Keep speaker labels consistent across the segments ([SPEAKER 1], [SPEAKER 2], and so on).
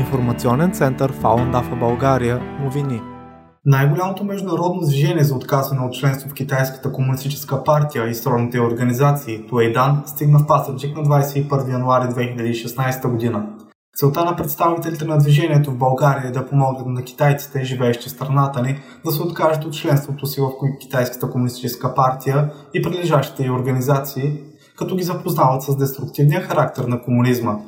[SPEAKER 1] Информационен център Фаундафа България новини.
[SPEAKER 2] Най-голямото международно движение за отказване от членство в Китайската комунистическа партия и сродните организации Туейдан стигна в Пасърджик на 21 януари 2016 година. Целта на представителите на движението в България е да помогнат на китайците, живеещи в страната ни, да се откажат от членството си в Китайската комунистическа партия и прилежащите й организации, като ги запознават с деструктивния характер на комунизма.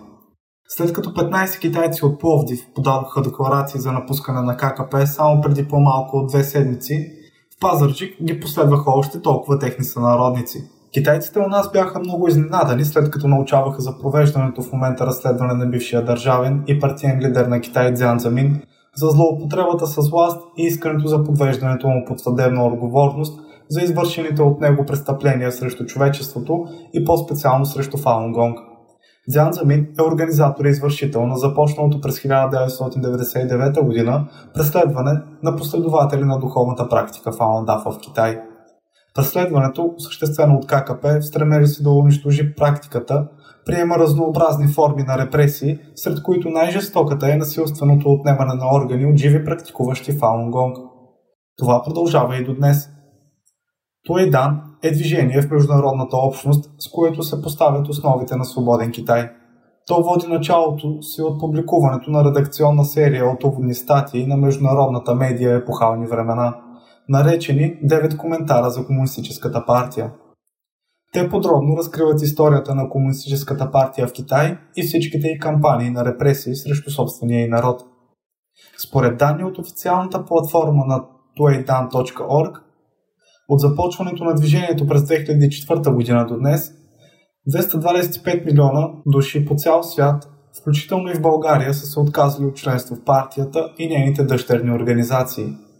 [SPEAKER 2] След като 15 китайци от Пловдив подадоха декларации за напускане на ККП само преди по-малко от две седмици, в Пазарджик ги последваха още толкова техни сънародници. Китайците у нас бяха много изненадани, след като научаваха за провеждането в момента разследване на бившия държавен и партиен лидер на Китай Дзян Замин за злоупотребата с власт и искането за подвеждането му под съдебна отговорност за извършените от него престъпления срещу човечеството и по-специално срещу Фалунгонг. Дзян Замин е организатор и извършител на започналото през 1999 г. преследване на последователи на духовната практика Фаландафа в Китай. Преследването, осъществено от ККП, в си да унищожи практиката, приема разнообразни форми на репресии, сред които най-жестоката е насилственото отнемане на органи от живи практикуващи Фалунгонг. Това продължава и до днес. Туейдан е движение в международната общност, с което се поставят основите на свободен Китай. То води началото си от публикуването на редакционна серия от уводни статии на международната медия епохални времена, наречени 9 коментара за Комунистическата партия. Те подробно разкриват историята на Комунистическата партия в Китай и всичките й кампании на репресии срещу собствения и народ. Според данни от официалната платформа на tuaidan.org, от започването на движението през 2004 година до днес, 225 милиона души по цял свят, включително и в България, са се отказали от членство в партията и нейните дъщерни организации –